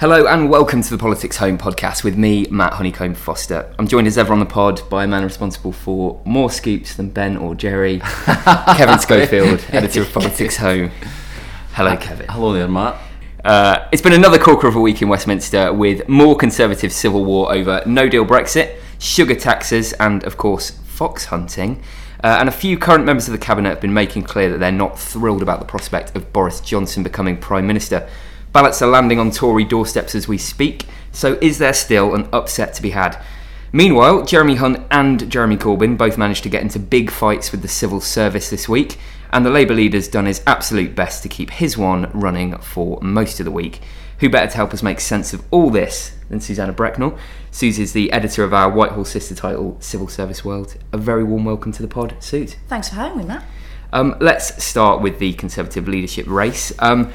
Hello and welcome to the Politics Home podcast with me, Matt Honeycombe-Foster. I'm joined as ever on the pod by a man responsible for more scoops than Ben or Jerry, Kevin Schofield, editor of Politics Home. Hello, Kevin. Hello there, Matt. Uh, it's been another corker of a week in Westminster with more Conservative civil war over no deal Brexit, sugar taxes, and of course, fox hunting. Uh, and a few current members of the cabinet have been making clear that they're not thrilled about the prospect of Boris Johnson becoming Prime Minister. Ballots are landing on Tory doorsteps as we speak, so is there still an upset to be had? Meanwhile, Jeremy Hunt and Jeremy Corbyn both managed to get into big fights with the civil service this week, and the Labour leader's done his absolute best to keep his one running for most of the week. Who better to help us make sense of all this than Suzannah Brecknell? Susie's the editor of our Whitehall sister title, Civil Service World. A very warm welcome to the pod, Suze. Thanks for having me, Matt. Um, let's start with the Conservative leadership race. Um,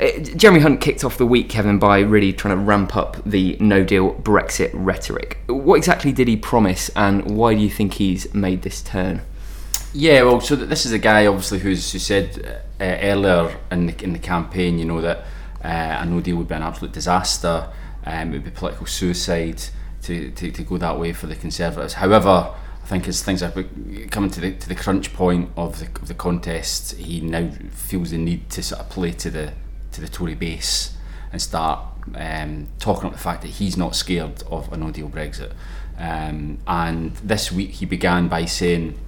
uh, Jeremy Hunt kicked off the week, Kevin, by really trying to ramp up the no deal Brexit rhetoric. What exactly did he promise, and why do you think he's made this turn? Yeah, well, so this is a guy obviously who's who said uh, earlier in the, in the campaign, you know, that uh, a no deal would be an absolute disaster, um, it would be political suicide to, to, to go that way for the Conservatives. However, I think as things are coming to the to the crunch point of the, of the contest, he now feels the need to sort of play to the to the Tory base and start um, talking about the fact that he's not scared of a no deal Brexit. Um, and this week he began by saying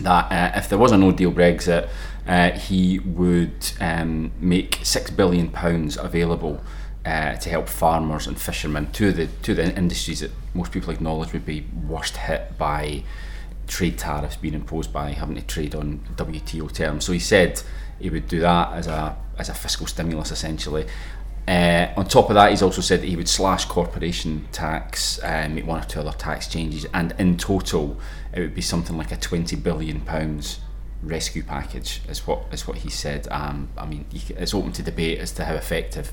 that uh, if there was a no deal Brexit, uh, he would um, make six billion pounds available uh, to help farmers and fishermen, of the of the industries that most people acknowledge would be worst hit by trade tariffs being imposed by having to trade on WTO terms. So he said he would do that as a as a fiscal stimulus essentially. Uh, on top of that, he's also said that he would slash corporation tax, uh, make one or two other tax changes, and in total, it would be something like a twenty billion pounds rescue package. Is what is what he said. Um, I mean, it's open to debate as to how effective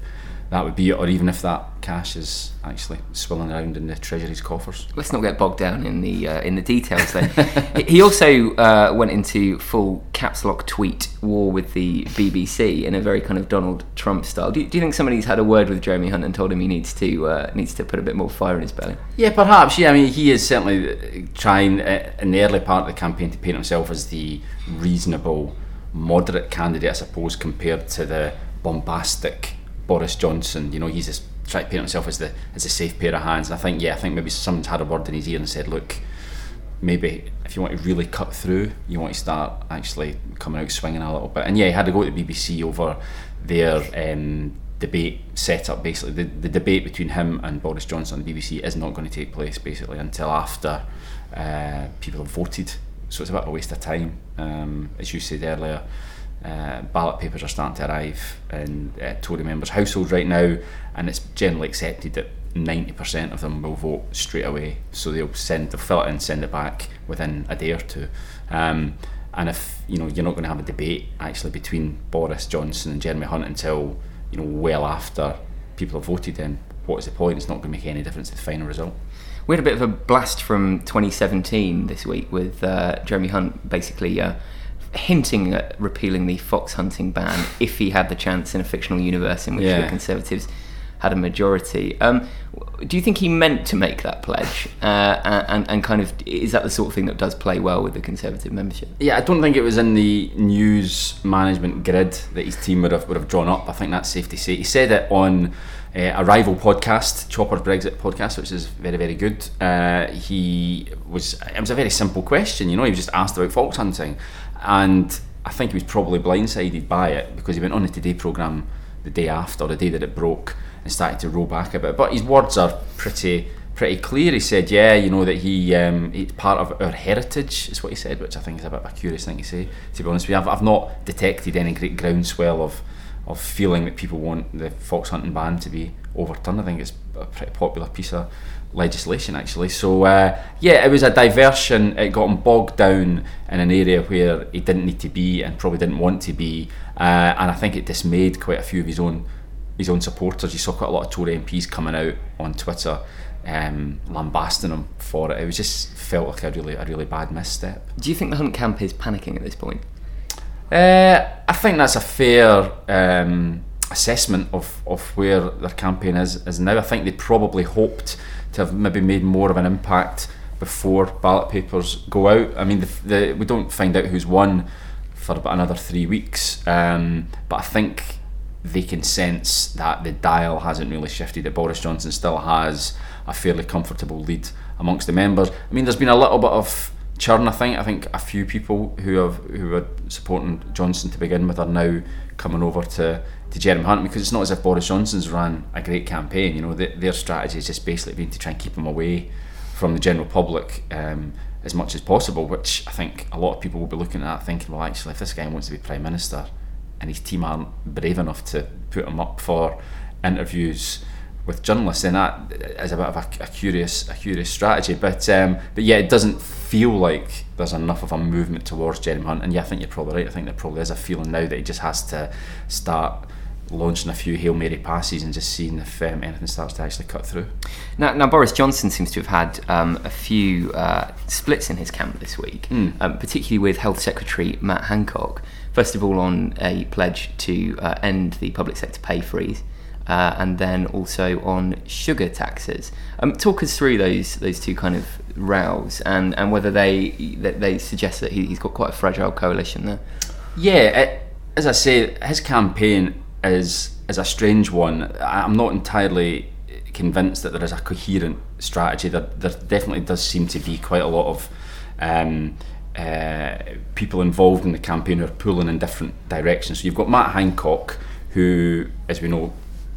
that would be, or even if that cash is actually swilling around in the Treasury's coffers. Let's not get bogged down in the uh, in the details. Then he also uh, went into full caps lock tweet war with the BBC in a very kind of Donald Trump style. Do you, do you think somebody's had a word with Jeremy Hunt and told him he needs to uh, needs to put a bit more fire in his belly? Yeah, perhaps. Yeah, I mean, he is certainly trying uh, in the early part of the campaign to paint himself as the reasonable, moderate candidate, I suppose, compared to the bombastic Boris Johnson. You know, he's just trying to paint himself as the as a safe pair of hands. And I think, yeah, I think maybe someone's had a word in his ear and said, look, maybe if you want to really cut through, you want to start actually coming out swinging a little bit. And yeah, he had to go to the BBC over their um, debate setup. Basically, the, the debate between him and Boris Johnson on the BBC is not going to take place basically until after uh, people have voted. So it's a bit of a waste of time, um, as you said earlier. Uh, ballot papers are starting to arrive in uh, Tory members' households right now, and it's generally accepted that 90% of them will vote straight away. So they'll send, they'll fill it in, send it back within a day or two. Um, and if you know you're not going to have a debate actually between Boris Johnson and Jeremy Hunt until you know well after people have voted, then what is the point? It's not going to make any difference to the final result. We had a bit of a blast from 2017 this week with uh, Jeremy Hunt basically. Hinting at repealing the fox hunting ban if he had the chance in a fictional universe in which yeah. the Conservatives had a majority. Um, do you think he meant to make that pledge? Uh, and, and kind of, is that the sort of thing that does play well with the Conservative membership? Yeah, I don't think it was in the news management grid that his team would have, would have drawn up. I think that's safe to say. He said it on uh, a rival podcast, Chopper's Brexit podcast, which is very, very good. Uh, he was, it was a very simple question, you know, he was just asked about fox hunting and I think he was probably blindsided by it because he went on the Today programme the day after, the day that it broke, and started to roll back a bit. But his words are pretty pretty clear. He said, "Yeah, you know that he um, it's part of our heritage," is what he said, which I think is a bit of a curious thing to say. To be honest with you, I've, I've not detected any great groundswell of of feeling that people want the fox hunting ban to be overturned. I think it's a pretty popular piece of legislation actually. So uh, yeah, it was a diversion. It got him bogged down in an area where he didn't need to be and probably didn't want to be, uh, and I think it dismayed quite a few of his own his own supporters. You saw quite a lot of Tory MPs coming out on Twitter. Um, lambasting him for it. It was just felt like a really a really bad misstep. Do you think the Hunt camp is panicking at this point? Uh, I think that's a fair um, assessment of, of where their campaign is is now. I think they probably hoped to have maybe made more of an impact before ballot papers go out. I mean, the, the, we don't find out who's won for about another three weeks, um, but I think they can sense that the dial hasn't really shifted. That Boris Johnson still has a fairly comfortable lead amongst the members. I mean, there's been a little bit of churn. I think. I think a few people who have who were supporting Johnson to begin with are now coming over to to Jeremy Hunt because it's not as if Boris Johnson's ran a great campaign. You know, the, their strategy has just basically been to try and keep him away from the general public um, as much as possible. Which I think a lot of people will be looking at thinking, well, actually, if this guy wants to be prime minister and his team aren't brave enough to put him up for interviews with journalists, then that is a bit of a, a curious, a curious strategy. But um, but yeah, it doesn't feel like there's enough of a movement towards Jeremy Hunt. And yeah, I think you're probably right. I think there probably is a feeling now that he just has to start launching a few hail mary passes and just seeing if um, anything starts to actually cut through. Now, now Boris Johnson seems to have had um, a few uh, splits in his camp this week, mm. um, particularly with Health Secretary Matt Hancock. First of all, on a pledge to uh, end the public sector pay freeze uh, and then also on sugar taxes. Um, talk us through those those two kind of rows and, and whether they they suggest that he, has got quite a fragile coalition there. Yeah, it, as I say, his campaign is is a strange one. I'm not entirely convinced that there is a coherent strategy. There, there definitely does seem to be quite a lot of um, uh, people involved in the campaign who are pulling in different directions. So you've got Matt Hancock, who, as we know,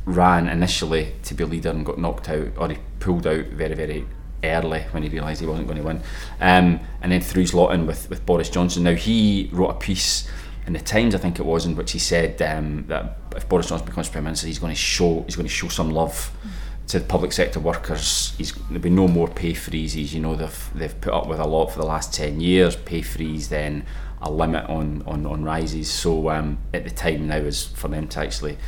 ran initially to be leader and got knocked out, or he pulled out very, very early when he realised he wasn't going to win. Um, and then threw his lot in with, with Boris Johnson. Now, he wrote a piece in the Times, I think it was, in which he said um, that if Boris Johnson becomes Prime Minister, he's going to show he's going to show some love to the public sector workers. He's, there'll be no more pay freezes. You know, they've, they've put up with a lot for the last 10 years. Pay freeze, then a limit on, on, on rises. So um, at the time now is for them to actually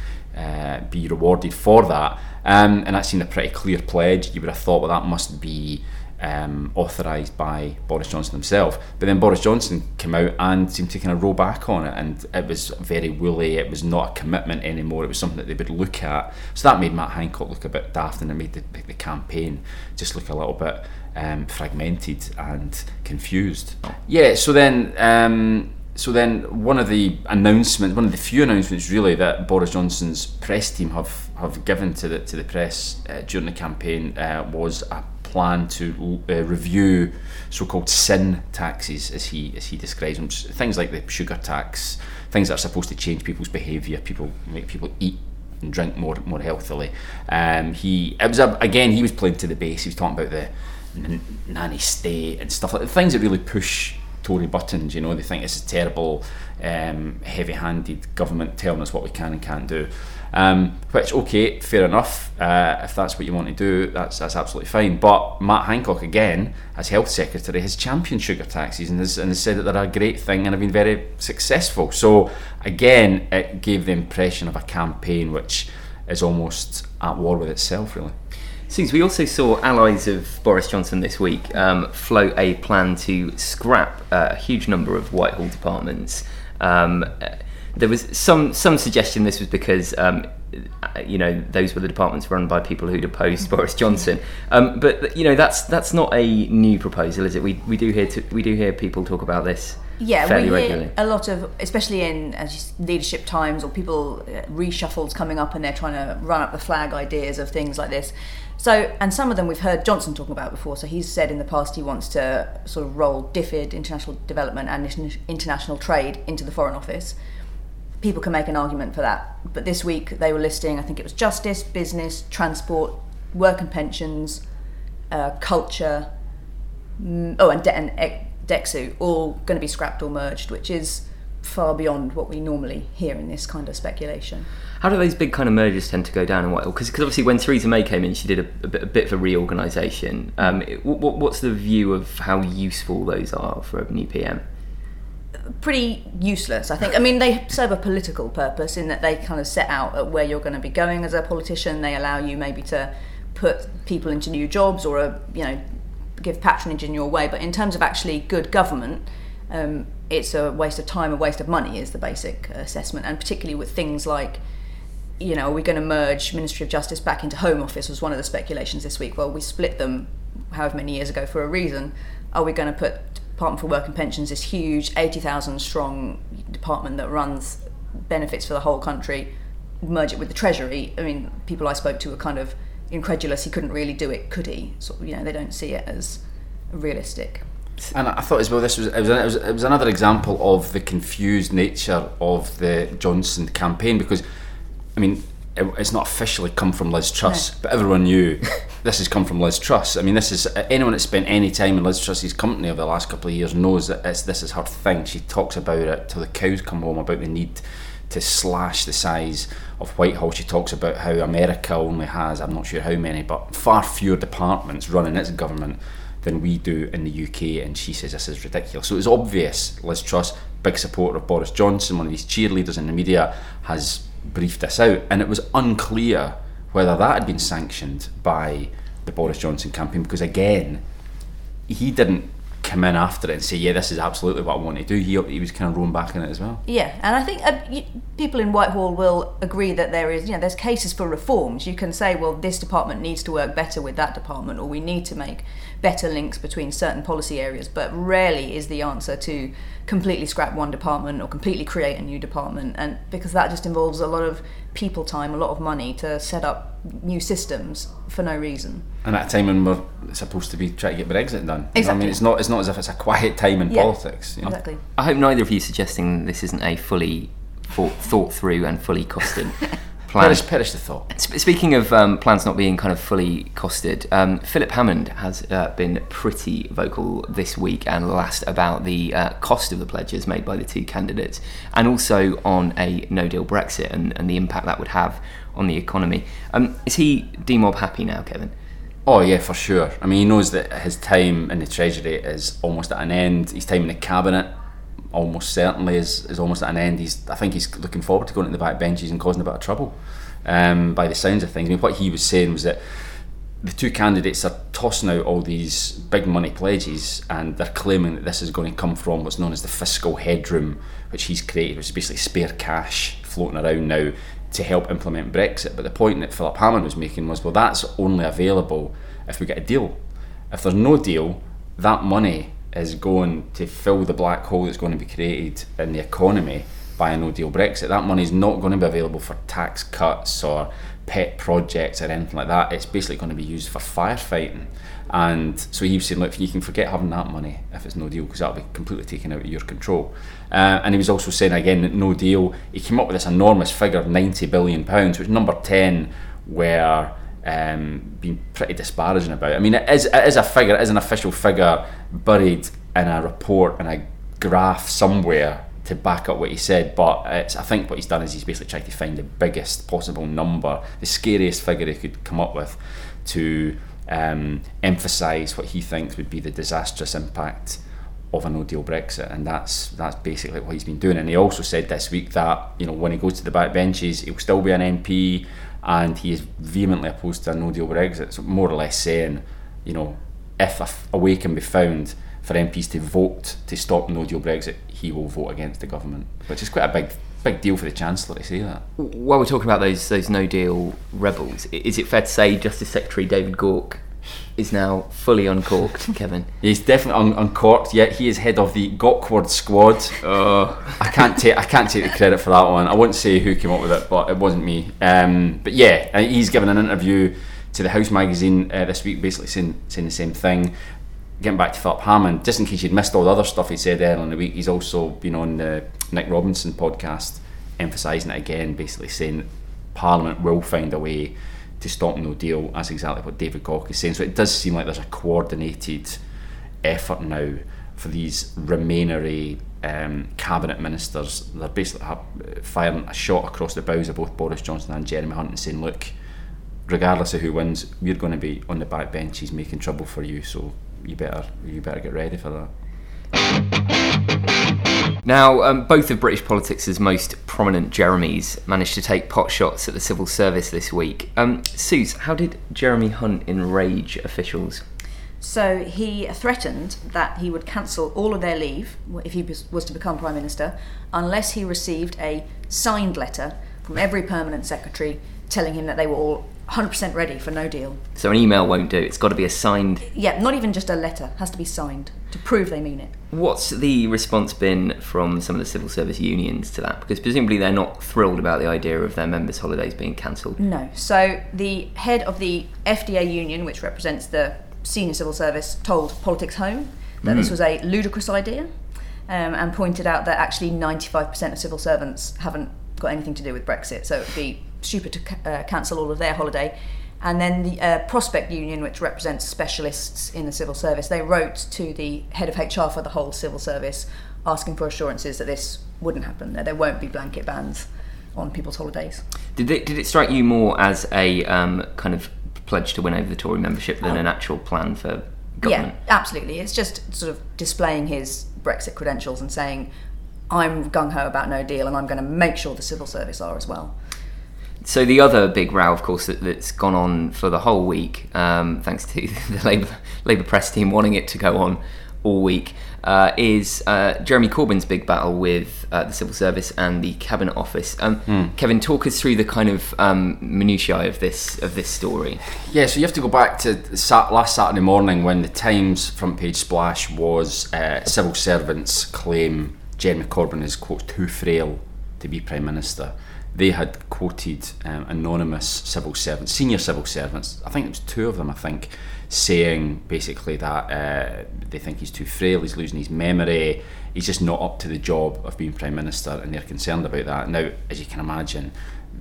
uh, be rewarded for that. Um, and that seemed a pretty clear pledge. You would have thought, well, that must be um, authorised by Boris Johnson himself. But then Boris Johnson came out and seemed to kind of roll back on it, and it was very woolly. It was not a commitment anymore. It was something that they would look at. So that made Matt Hancock look a bit daft, and it made the, the campaign just look a little bit um, fragmented and confused. Yeah. So then. So then one of the announcements, one of the few announcements really that Boris Johnson's press team have, have given to the to the press uh, during the campaign uh, was a plan to uh, review so-called sin taxes, as he as he describes them, things like the sugar tax, things that are supposed to change people's behaviour, people make people eat and drink more more healthily. Um, he it was a, again he was playing to the base. He was talking about the nanny state and stuff like the things that really push Tory buttons. You know, they think it's a terrible, um, heavy-handed government telling us what we can and can't do. Um, which, okay, fair enough. Uh, if that's what you want to do, that's that's absolutely fine. But Matt Hancock, again, as health secretary, has championed sugar taxes and has, and has said that they're a great thing and have been very successful. So again, it gave the impression of a campaign which is almost at war with itself, really. Seems we also saw allies of Boris Johnson this week um, float a plan to scrap uh, a huge number of Whitehall departments. Um, there was some some suggestion this was because um, you know those were the departments run by people who'd opposed Boris Johnson. Um, but you know that's that's not a new proposal, is it? We we do hear to, we do hear people talk about this. Yeah, we hear a lot of, especially in as leadership times or people uh, reshuffles coming up and they're trying to run up the flag ideas of things like this. So, and some of them we've heard Johnson talking about before. So he's said in the past he wants to sort of roll DFID, international development and international trade, into the Foreign Office. People can make an argument for that. But this week they were listing, I think it was justice, business, transport, work and pensions, uh, culture, mm, oh, and, De- and DExEU, all going to be scrapped or merged, which is far beyond what we normally hear in this kind of speculation. How do those big kind of mergers tend to go down in Whitehall? Because obviously when Theresa May came in, she did a, a, bit, a bit, of a reorganisation. Um, what, what's the view of how useful those are for a new PM? Pretty useless, I think. I mean, they serve a political purpose in that they kind of set out at where you're going to be going as a politician. They allow you maybe to put people into new jobs or a, you know give patronage in your way. But in terms of actually good government, um, it's a waste of time, a waste of money is the basic assessment, and particularly with things like you know, are we going to merge Ministry of Justice back into Home Office? Was one of the speculations this week. Well, we split them however many years ago for a reason. Are we going to put Department for Work and Pensions, this huge 80,000 strong department that runs benefits for the whole country, merge it with the Treasury? I mean, people I spoke to were kind of incredulous. He couldn't really do it, could he? So, you know, they don't see it as realistic. And I thought as well, this was it was, it was it was another example of the confused nature of the Johnson campaign because, I mean, it, it's not officially come from Liz Truss, No. but everyone knew this has come from Liz Truss. I mean, this is anyone that's spent any time in Liz Truss's company over the last couple of years knows that it's, this is her thing. She talks about it till the cows come home about the need to slash the size of Whitehall. She talks about how America only has, I'm not sure how many, but far fewer departments running its government than we do in the UK, and she says this is ridiculous. So it's obvious Liz Truss, big supporter of Boris Johnson, one of these cheerleaders in the media, has briefed this out, and it was unclear whether that had been sanctioned by the Boris Johnson campaign because again, he didn't come in after it and say, "Yeah, this is absolutely what I want to do." He he was kind of rowing back in it as well. Yeah, and I think uh, y- people in Whitehall will agree that there is, you know, there's cases for reforms. You can say, well, this department needs to work better with that department, or we need to make better links between certain policy areas. But rarely is the answer to completely scrap one department or completely create a new department, and because that just involves a lot of people time, a lot of money to set up new systems for no reason. And at a time when we're supposed to be trying to get Brexit done. You know I Exactly. mean, it's not it's not as if it's a quiet time in Yeah, politics. You know? Exactly. I hope neither of you suggesting this isn't a fully thought, thought through and fully costed plan. Perish, perish the thought. Speaking of um, plans not being kind of fully costed, um, Philip Hammond has uh, been pretty vocal this week and last about the uh, cost of the pledges made by the two candidates and also on a no deal Brexit and, and the impact that would have on the economy. Um, is he demob happy now, Kevin? Oh yeah, for sure. I mean, he knows that his time in the Treasury is almost at an end. His time in the cabinet almost certainly is, is almost at an end. He's I think he's looking forward to going to the back benches and causing a bit of trouble. Um, by the sounds of things, I mean, what he was saying was that the two candidates are tossing out all these big money pledges and they're claiming that this is going to come from what's known as the fiscal headroom, which he's created, which is basically spare cash floating around now to help implement Brexit. But the point that Philip Hammond was making was, well, that's only available if we get a deal. If there's no deal, that money is going to fill the black hole that's going to be created in the economy by a no deal Brexit. That money is not going to be available for tax cuts or pet projects or anything like that. It's basically going to be used for firefighting. And so he was saying, look, you can forget having that money if it's no deal because that'll be completely taken out of your control. Uh, and he was also saying again that no deal. He came up with this enormous figure of 90 billion pounds, which number 10 were um, being pretty disparaging about. I mean, it is, it is a figure, it is an official figure buried in a report and a graph somewhere to back up what he said. But it's, I think what he's done is he's basically tried to find the biggest possible number, the scariest figure he could come up with, to um, emphasise what he thinks would be the disastrous impact of a no deal Brexit, and that's that's basically what he's been doing. And he also said this week that you know when he goes to the back benches, he'll still be an MP, and he is vehemently opposed to a no deal Brexit. So more or less saying, you know, if a, way can be found for MPs to vote to stop no deal Brexit, he will vote against the government, which is quite a big big deal for the Chancellor to say that. While we're talking about those those no deal rebels, is it fair to say Justice Secretary David Gauke is now fully uncorked, Kevin? He's definitely un- uncorked. Yet he is head of the Gaukward Squad. Oh, I can't take I can't take the credit for that one. I won't say who came up with it, but it wasn't me. Um, but yeah, uh, he's given an interview to the House magazine uh, this week, basically saying saying the same thing. Getting back to Philip Hammond, just in case you'd missed all the other stuff he said earlier in the week, he's also been on the Nick Robinson podcast, emphasising it again, basically saying Parliament will find a way to stop no deal. That's exactly what David Gauke is saying. So it does seem like there's a coordinated effort now for these remainery um, cabinet ministers. They're basically firing a shot across the bows of both Boris Johnson and Jeremy Hunt and saying, look, regardless of who wins, we're going to be on the back benches making trouble for you. So you better you better get ready for that. Now, um, both of British politics' most prominent Jeremys managed to take pot shots at the civil service this week. Um, Suze, how did Jeremy Hunt enrage officials? So he threatened that he would cancel all of their leave if he was to become Prime Minister unless he received a signed letter from every permanent secretary telling him that they were all 100% ready for no deal. So an email won't do. It's got to be a signed. Yeah, not even just a letter, has to be signed to prove they mean it. What's the response been from some of the civil service unions to that? Because presumably they're not thrilled about the idea of their members' holidays being cancelled. No. So the head of the FDA union, which represents the senior civil service, told Politics Home that this was a ludicrous idea um, and pointed out that actually 95% of civil servants haven't got anything to do with Brexit. So it would be stupid to uh, cancel all of their holiday. And then the uh, Prospect Union, which represents specialists in the civil service, they wrote to the head of HR for the whole civil service asking for assurances that this wouldn't happen, that there won't be blanket bans on people's holidays. Did it, did it strike you more as a um, kind of pledge to win over the Tory membership than an actual plan for government? Yeah, absolutely. It's just sort of displaying his Brexit credentials and saying, I'm gung ho about no deal and I'm going to make sure the civil service are as well. So the other big row, of course, that, that's gone on for the whole week, um, thanks to the Labour Labour press team wanting it to go on all week, uh, is uh, Jeremy Corbyn's big battle with uh, the civil service and the cabinet office. Um, Kevin, talk us through the kind of um, minutiae of this of this story. Yeah, so you have to go back to sat- last Saturday morning when the Times front page splash was uh, civil servants claim Jeremy Corbyn is quote too frail to be prime minister. They had quoted um, anonymous civil servants, senior civil servants. I think it was two of them. I think saying basically that uh, they think he's too frail, he's losing his memory, he's just not up to the job of being prime minister, and they're concerned about that. Now, as you can imagine,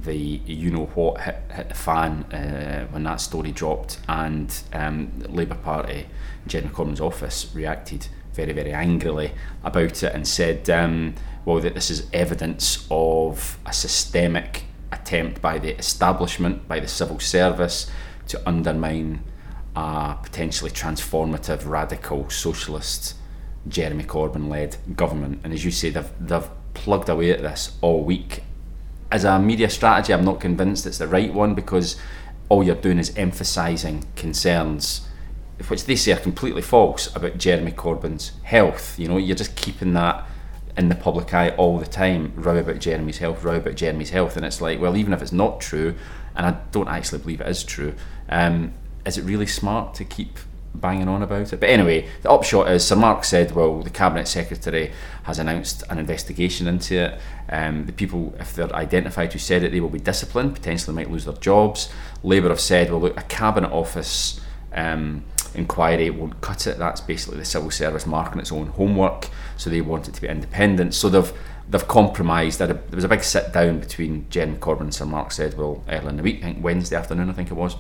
the you know what hit, hit the fan uh, when that story dropped, and um, Labour Party, Jeremy Corbyn's office reacted very, very angrily about it and said, um, well, that this is evidence of a systemic attempt by the establishment, by the civil service, to undermine a potentially transformative, radical, socialist Jeremy Corbyn led government. And as you say, they've, they've plugged away at this all week as a media strategy, I'm not convinced it's the right one because all you're doing is emphasising concerns, which they say are completely false, about Jeremy Corbyn's health. You know, you're just keeping that in the public eye all the time, row about Jeremy's health, row about Jeremy's health, and it's like, well, even if it's not true, and I don't actually believe it is true, um, is it really smart to keep banging on about it. But anyway, the upshot is Sir Mark Sedwill, the Cabinet Secretary has announced an investigation into it. Um, the people, if they're identified who said it, they will be disciplined, potentially might lose their jobs. Labour have said, well, look, a Cabinet Office um, inquiry won't cut it. That's basically the civil service marking its own homework, so they want it to be independent. So they've they've compromised. There was a big sit down between Jen Corbyn and Sir Mark Sedwill earlier in the week, I think Wednesday afternoon, I think it was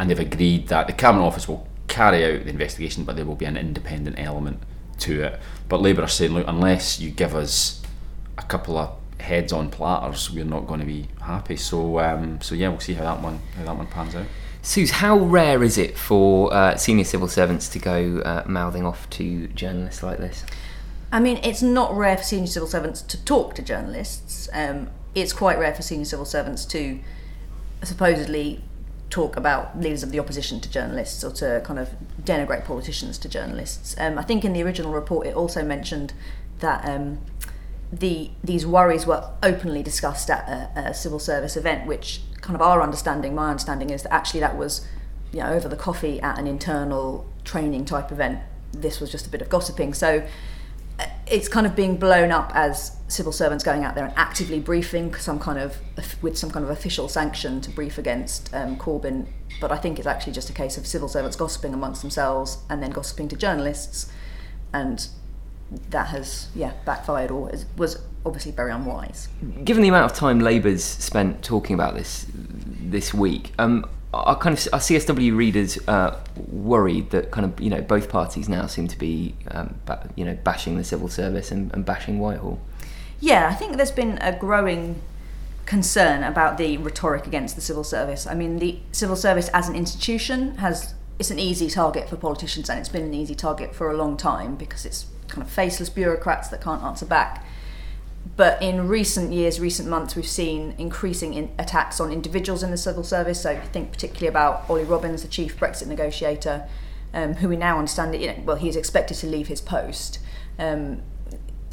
and they've agreed that the Cabinet Office will carry out the investigation, but there will be an independent element to it. But Labour are saying, look, unless you give us a couple of heads on platters, we're not going to be happy. So, um, so yeah, we'll see how that one how that one pans out. Suze, how rare is it for uh, senior civil servants to go uh, mouthing off to journalists like this? I mean, it's not rare for senior civil servants to talk to journalists. Um, it's quite rare for senior civil servants to supposedly talk about leaders of the opposition to journalists or to kind of denigrate politicians to journalists. Um, I think in the original report it also mentioned that um, the these worries were openly discussed at a, a, civil service event, which kind of our understanding, my understanding is that actually that was you know over the coffee at an internal training type event. This was just a bit of gossiping. So it's kind of being blown up as civil servants going out there and actively briefing some kind of with some kind of official sanction to brief against um, Corbyn. But I think it's actually just a case of civil servants gossiping amongst themselves and then gossiping to journalists, and that has yeah backfired or was obviously very unwise. Given the amount of time Labour's spent talking about this this week, um, our kind of our CSW readers uh, worried that kind of you know both parties now seem to be um, ba- you know bashing the civil service and, and bashing Whitehall. Yeah, I think there's been a growing concern about the rhetoric against the civil service. I mean, the civil service as an institution has it's an easy target for politicians, and it's been an easy target for a long time because it's kind of faceless bureaucrats that can't answer back. But in recent years, recent months, we've seen increasing in attacks on individuals in the civil service. So think particularly about Ollie Robbins, the chief Brexit negotiator, um, who we now understand that you know, well he's expected to leave his post um,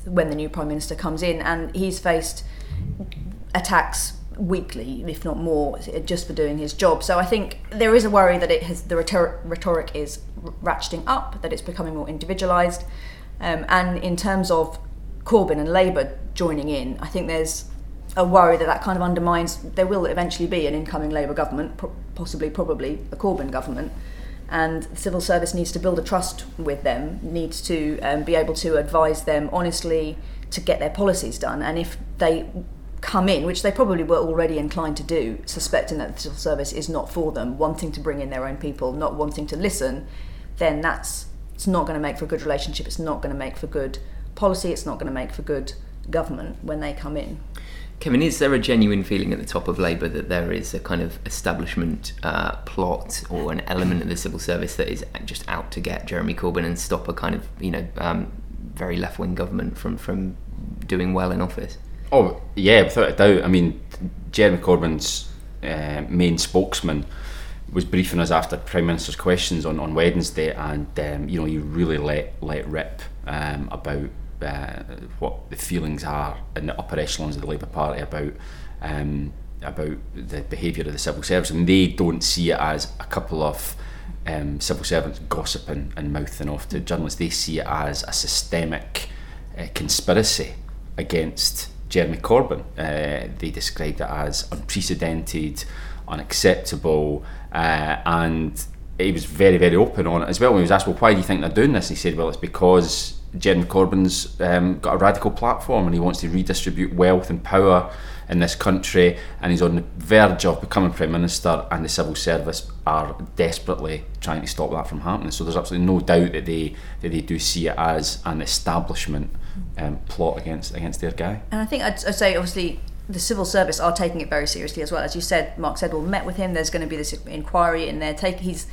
when the new prime minister comes in, and he's faced attacks weekly, if not more, just for doing his job. So I think there is a worry that it has the rhetoric, rhetoric is ratcheting up, that it's becoming more individualised, um, and in terms of Corbyn and Labour joining in, I think there's a worry that that kind of undermines. There will eventually be an incoming Labour government, possibly, probably a Corbyn government, and the civil service needs to build a trust with them, needs to um, be able to advise them honestly to get their policies done, and if they come in, which they probably were already inclined to do, suspecting that the civil service is not for them, wanting to bring in their own people, not wanting to listen, then that's it's not going to make for a good relationship. It's not going to make for good policy. It's not going to make for good government when they come in. Kevin, is there a genuine feeling at the top of Labour that there is a kind of establishment uh, plot or an element of the civil service that is just out to get Jeremy Corbyn and stop a kind of you know um, very left wing government from from doing well in office? Oh yeah, without a doubt. I mean, Jeremy Corbyn's uh, main spokesman was briefing us after Prime Minister's questions on, on Wednesday, and um, you know he really let let rip um, about uh, what the feelings are in the upper echelons of the Labour Party about um, about the behaviour of the civil service, and they don't see it as a couple of um, civil servants gossiping and mouthing off to journalists. They see it as a systemic uh, conspiracy against Jeremy Corbyn. Uh, they described it as unprecedented, unacceptable, uh, and he was very, very open on it as well. When he was asked, "Well, why do you think they're doing this?" he said, "Well, it's because." Jeremy Corbyn's um, got a radical platform and he wants to redistribute wealth and power in this country and he's on the verge of becoming Prime Minister and the civil service are desperately trying to stop that from happening. So there's absolutely no doubt that they that they do see it as an establishment um, plot against against their guy. And I think I'd, I'd say obviously the civil service are taking it very seriously as well. As you said, Mark Sedwill met with him. There's going to be this inquiry in there. Take he's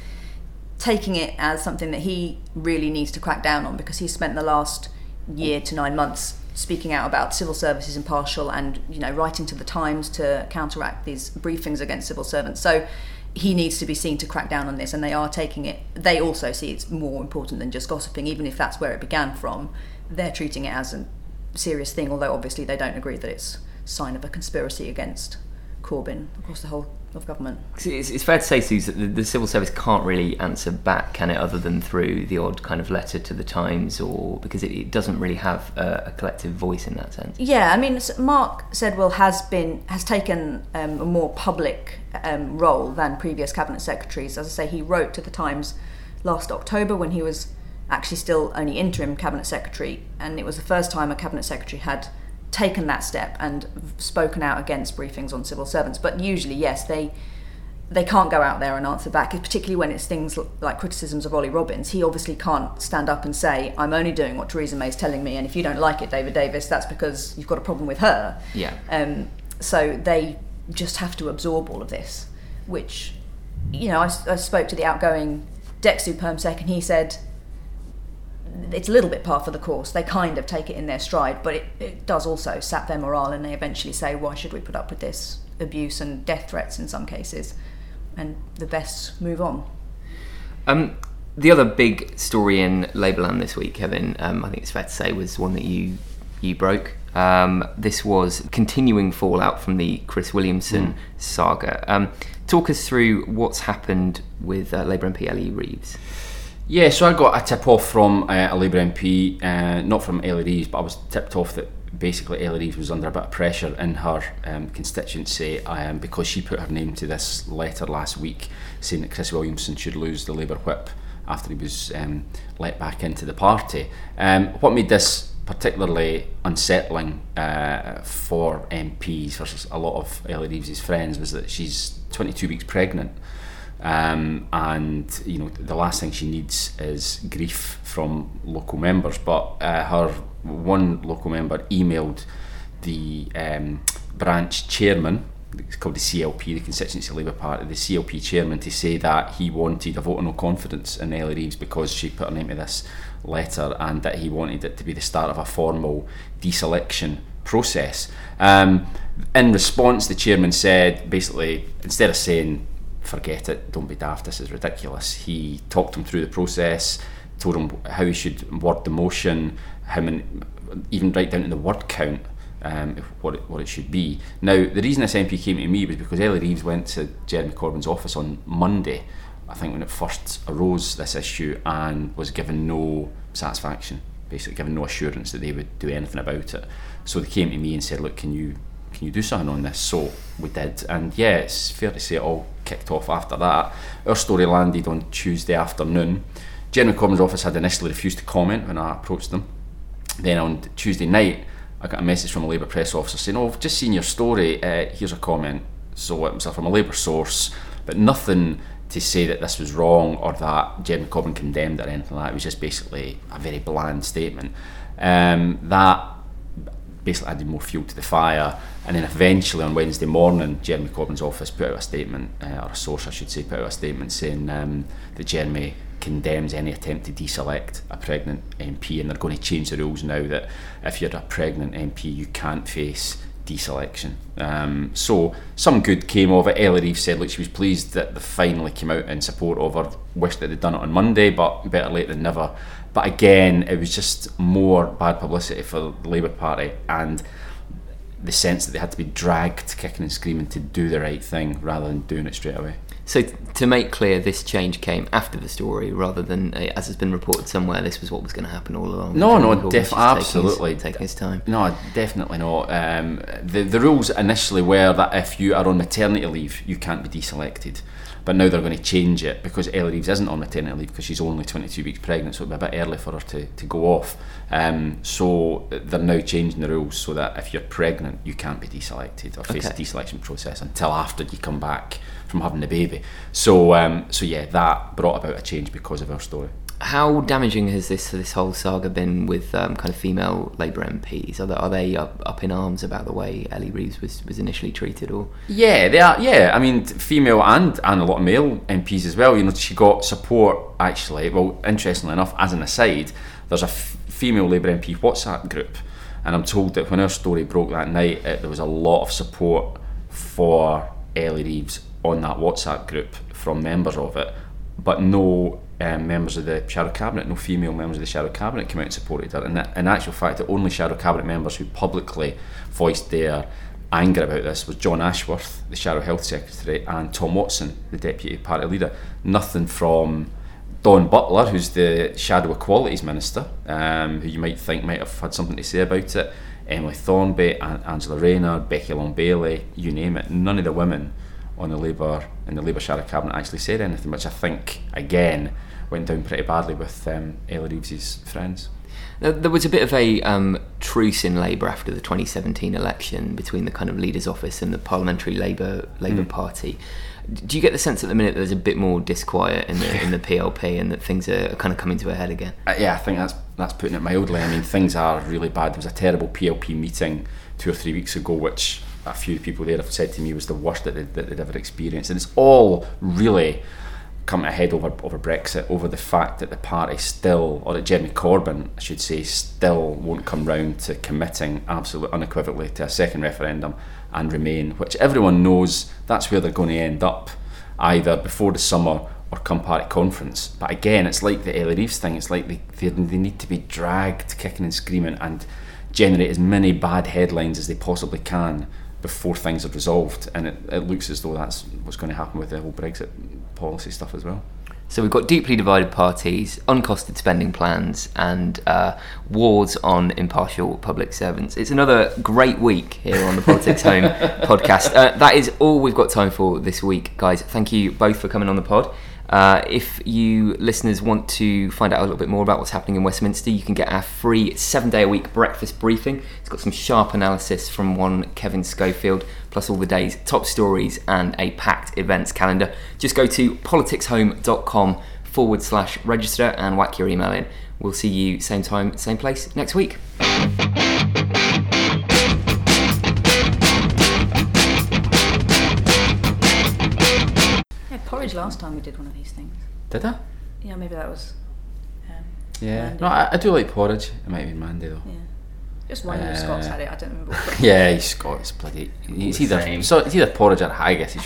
taking it as something that he really needs to crack down on because he's spent the last year to nine months speaking out about civil services impartial and you know writing to the Times to counteract these briefings against civil servants. So he needs to be seen to crack down on this, and they are taking it. They also see it's more important than just gossiping, even if that's where it began from. They're treating it as a serious thing, although obviously they don't agree that it's sign of a conspiracy against Corbyn across the whole of government. It's, it's fair to say, Suze, that the, the, civil service can't really answer back, can it, other than through the odd kind of letter to the Times, or because it, it doesn't really have a, a, collective voice in that sense. Yeah, I mean, Mark Sedwill has been has taken um, a more public um, role than previous cabinet secretaries. As I say, he wrote to the Times last October when he was actually still only interim cabinet secretary, and it was the first time a cabinet secretary had taken that step and spoken out against briefings on civil servants. But usually, yes, they they can't go out there and answer back, particularly when it's things like criticisms of Ollie Robbins. He obviously can't stand up and say, "I'm only doing what Theresa May's telling me, and if you don't like it, David Davis, that's because you've got a problem with her." Yeah. Um, so they just have to absorb all of this, which, you know, I, I spoke to the outgoing DExEU Permsec, and he said it's a little bit par for the course. They kind of take it in their stride, but it, it does also sap their morale, and they eventually say, "Why should we put up with this abuse and death threats in some cases?" And the best move on. Um, the other big story in Labourland this week, Kevin, um, I think it's fair to say, was one that you you broke. Um, this was continuing fallout from the Chris Williamson mm. saga. Um, talk us through what's happened with uh, Labour MP Ellie Reeves. Yeah, so I got a tip off from uh, a Labour MP, uh, not from Ellie Reeves, but I was tipped off that basically Ellie Reeves was under a bit of pressure in her um, constituency um, because she put her name to this letter last week saying that Chris Williamson should lose the Labour whip after he was um, let back into the party. Um, what made this particularly unsettling uh, for MPs versus a lot of Ellie Reeves' friends was that she's 22 weeks pregnant. Um, and you know the last thing she needs is grief from local members. But uh, her one local member emailed the um, branch chairman, it's called the CLP, the Constituency Labour Party, the CLP chairman, to say that he wanted a vote of no confidence in Ellie Reeves because she put her name to this letter, and that he wanted it to be the start of a formal deselection process. Um, in response, the chairman said basically instead of saying forget it, don't be daft, this is ridiculous. He talked him through the process, told him how he should word the motion, how many, even right down to the word count. um, what, it, what it should be. Now, the reason this MP came to me was because Ellie Reeves went to Jeremy Corbyn's office on Monday, I think when it first arose, this issue, and was given no satisfaction, basically given no assurance that they would do anything about it. So they came to me and said, look, can you can you do something on this? So we did, and yeah, it's fair to say it all kicked off after that. Our story landed on Tuesday afternoon. Jeremy Corbyn's office had initially refused to comment when I approached them. Then on Tuesday night, I got a message from a Labour press officer saying, "Oh, I've just seen your story. Uh, here's a comment." So it was from a Labour source, but nothing to say that this was wrong or that Jeremy Corbyn condemned or anything like that. It was just basically a very bland statement. Um, that basically added more fuel to the fire. And then eventually on Wednesday morning, Jeremy Corbyn's office put out a statement, uh, or a source I should say, put out a statement saying um, that Jeremy condemns any attempt to deselect a pregnant MP and they're going to change the rules now that if you're a pregnant MP you can't face deselection. Um, so some good came of it. Ellie Reeve said look, she was pleased that they finally came out in support of her. Wished that they'd done it on Monday, but better late than never. But again, it was just more bad publicity for the Labour Party and the sense that they had to be dragged kicking and screaming to do the right thing rather than doing it straight away. So to make clear, this change came after the story, rather than uh, as has been reported somewhere. This was what was going to happen all along. No, no, def- absolutely. taking his, taking his time. No, definitely not. Um, the the rules initially were that if you are on maternity leave, you can't be deselected. But now they're going to change it because Ellie Reeves isn't on maternity leave because she's only 22 weeks pregnant, so it'll be a bit early for her to, to go off. Um, so they're now changing the rules so that if you're pregnant, you can't be deselected or face Okay. a deselection process until after you come back from having the baby. So, um, so yeah, that brought about a change because of our story. How damaging has this this whole saga been with um, kind of female Labour MPs? Are they, are they up, up in arms about the way Ellie Reeves was, was initially treated, or Yeah, they are. Yeah, I mean, female and and a lot of male MPs as well. You know, she got support actually. Well, interestingly enough, as an aside, there's a f- female Labour MP WhatsApp group, and I'm told that when her story broke that night, uh, there was a lot of support for Ellie Reeves on that WhatsApp group from members of it, but no. Um, members of the shadow cabinet, no female members of the shadow cabinet came out and supported her. And in actual fact, the only shadow cabinet members who publicly voiced their anger about this was Jon Ashworth, the Shadow Health Secretary, and Tom Watson, the Deputy Party Leader. Nothing from Dawn Butler, who's the Shadow Equalities Minister, um, who you might think might have had something to say about it. Emily Thornberry, An- Angela Rayner, Becky Long Bailey, you name it. None of the women on the Labour in the Labour Shadow Cabinet actually said anything, which I think again went down pretty badly with um, Ellie Reeves's friends. There- was a bit of a um, truce in Labour after the 2017 election between the kind of leader's office and the parliamentary Labour Labour Party. Do you get the sense at the minute that there's a bit more disquiet in the in the PLP and that things are kind of coming to a head again? Uh, yeah, I think that's that's putting it mildly. I mean, things are really bad. There was a terrible PLP meeting two or three weeks ago, which a few people there have said to me was the worst that they'd, that they'd ever experienced, and it's all really come ahead over over Brexit, over the fact that the party still, or that Jeremy Corbyn, I should say, still won't come round to committing absolutely unequivocally to a second referendum and remain, which everyone knows that's where they're going to end up, either before the summer or come party conference. But again, it's like the Ellie Reeves thing. It's like they, they, they need to be dragged kicking and screaming and generate as many bad headlines as they possibly can before things are resolved. And it, it looks as though that's what's going to happen with the whole Brexit policy stuff as well. So we've got deeply divided parties, uncosted spending plans, and uh, wars on impartial public servants. It's another great week here on the Politics Home podcast. Uh, that is all we've got time for this week, guys. Thank you both for coming on the pod. Uh, if you listeners want to find out a little bit more about what's happening in Westminster, you can get our free seven day a week breakfast briefing. It's got some sharp analysis from one Kevin Schofield, plus all the day's top stories and a packed events calendar. Just go to politicshome.com forward slash register and whack your email in. We'll see you same time, same place next week. Yeah, porridge last time we did one of these things. Did I? Yeah, maybe that was. Um, Yeah. Mandy. No, I, I do like porridge. It might have been Mandy though. yeah. Just one of the Scots Uh, had it. I don't remember. What Yeah, he's Scots, bloody. It's either Same. so it's either porridge or haggis. It's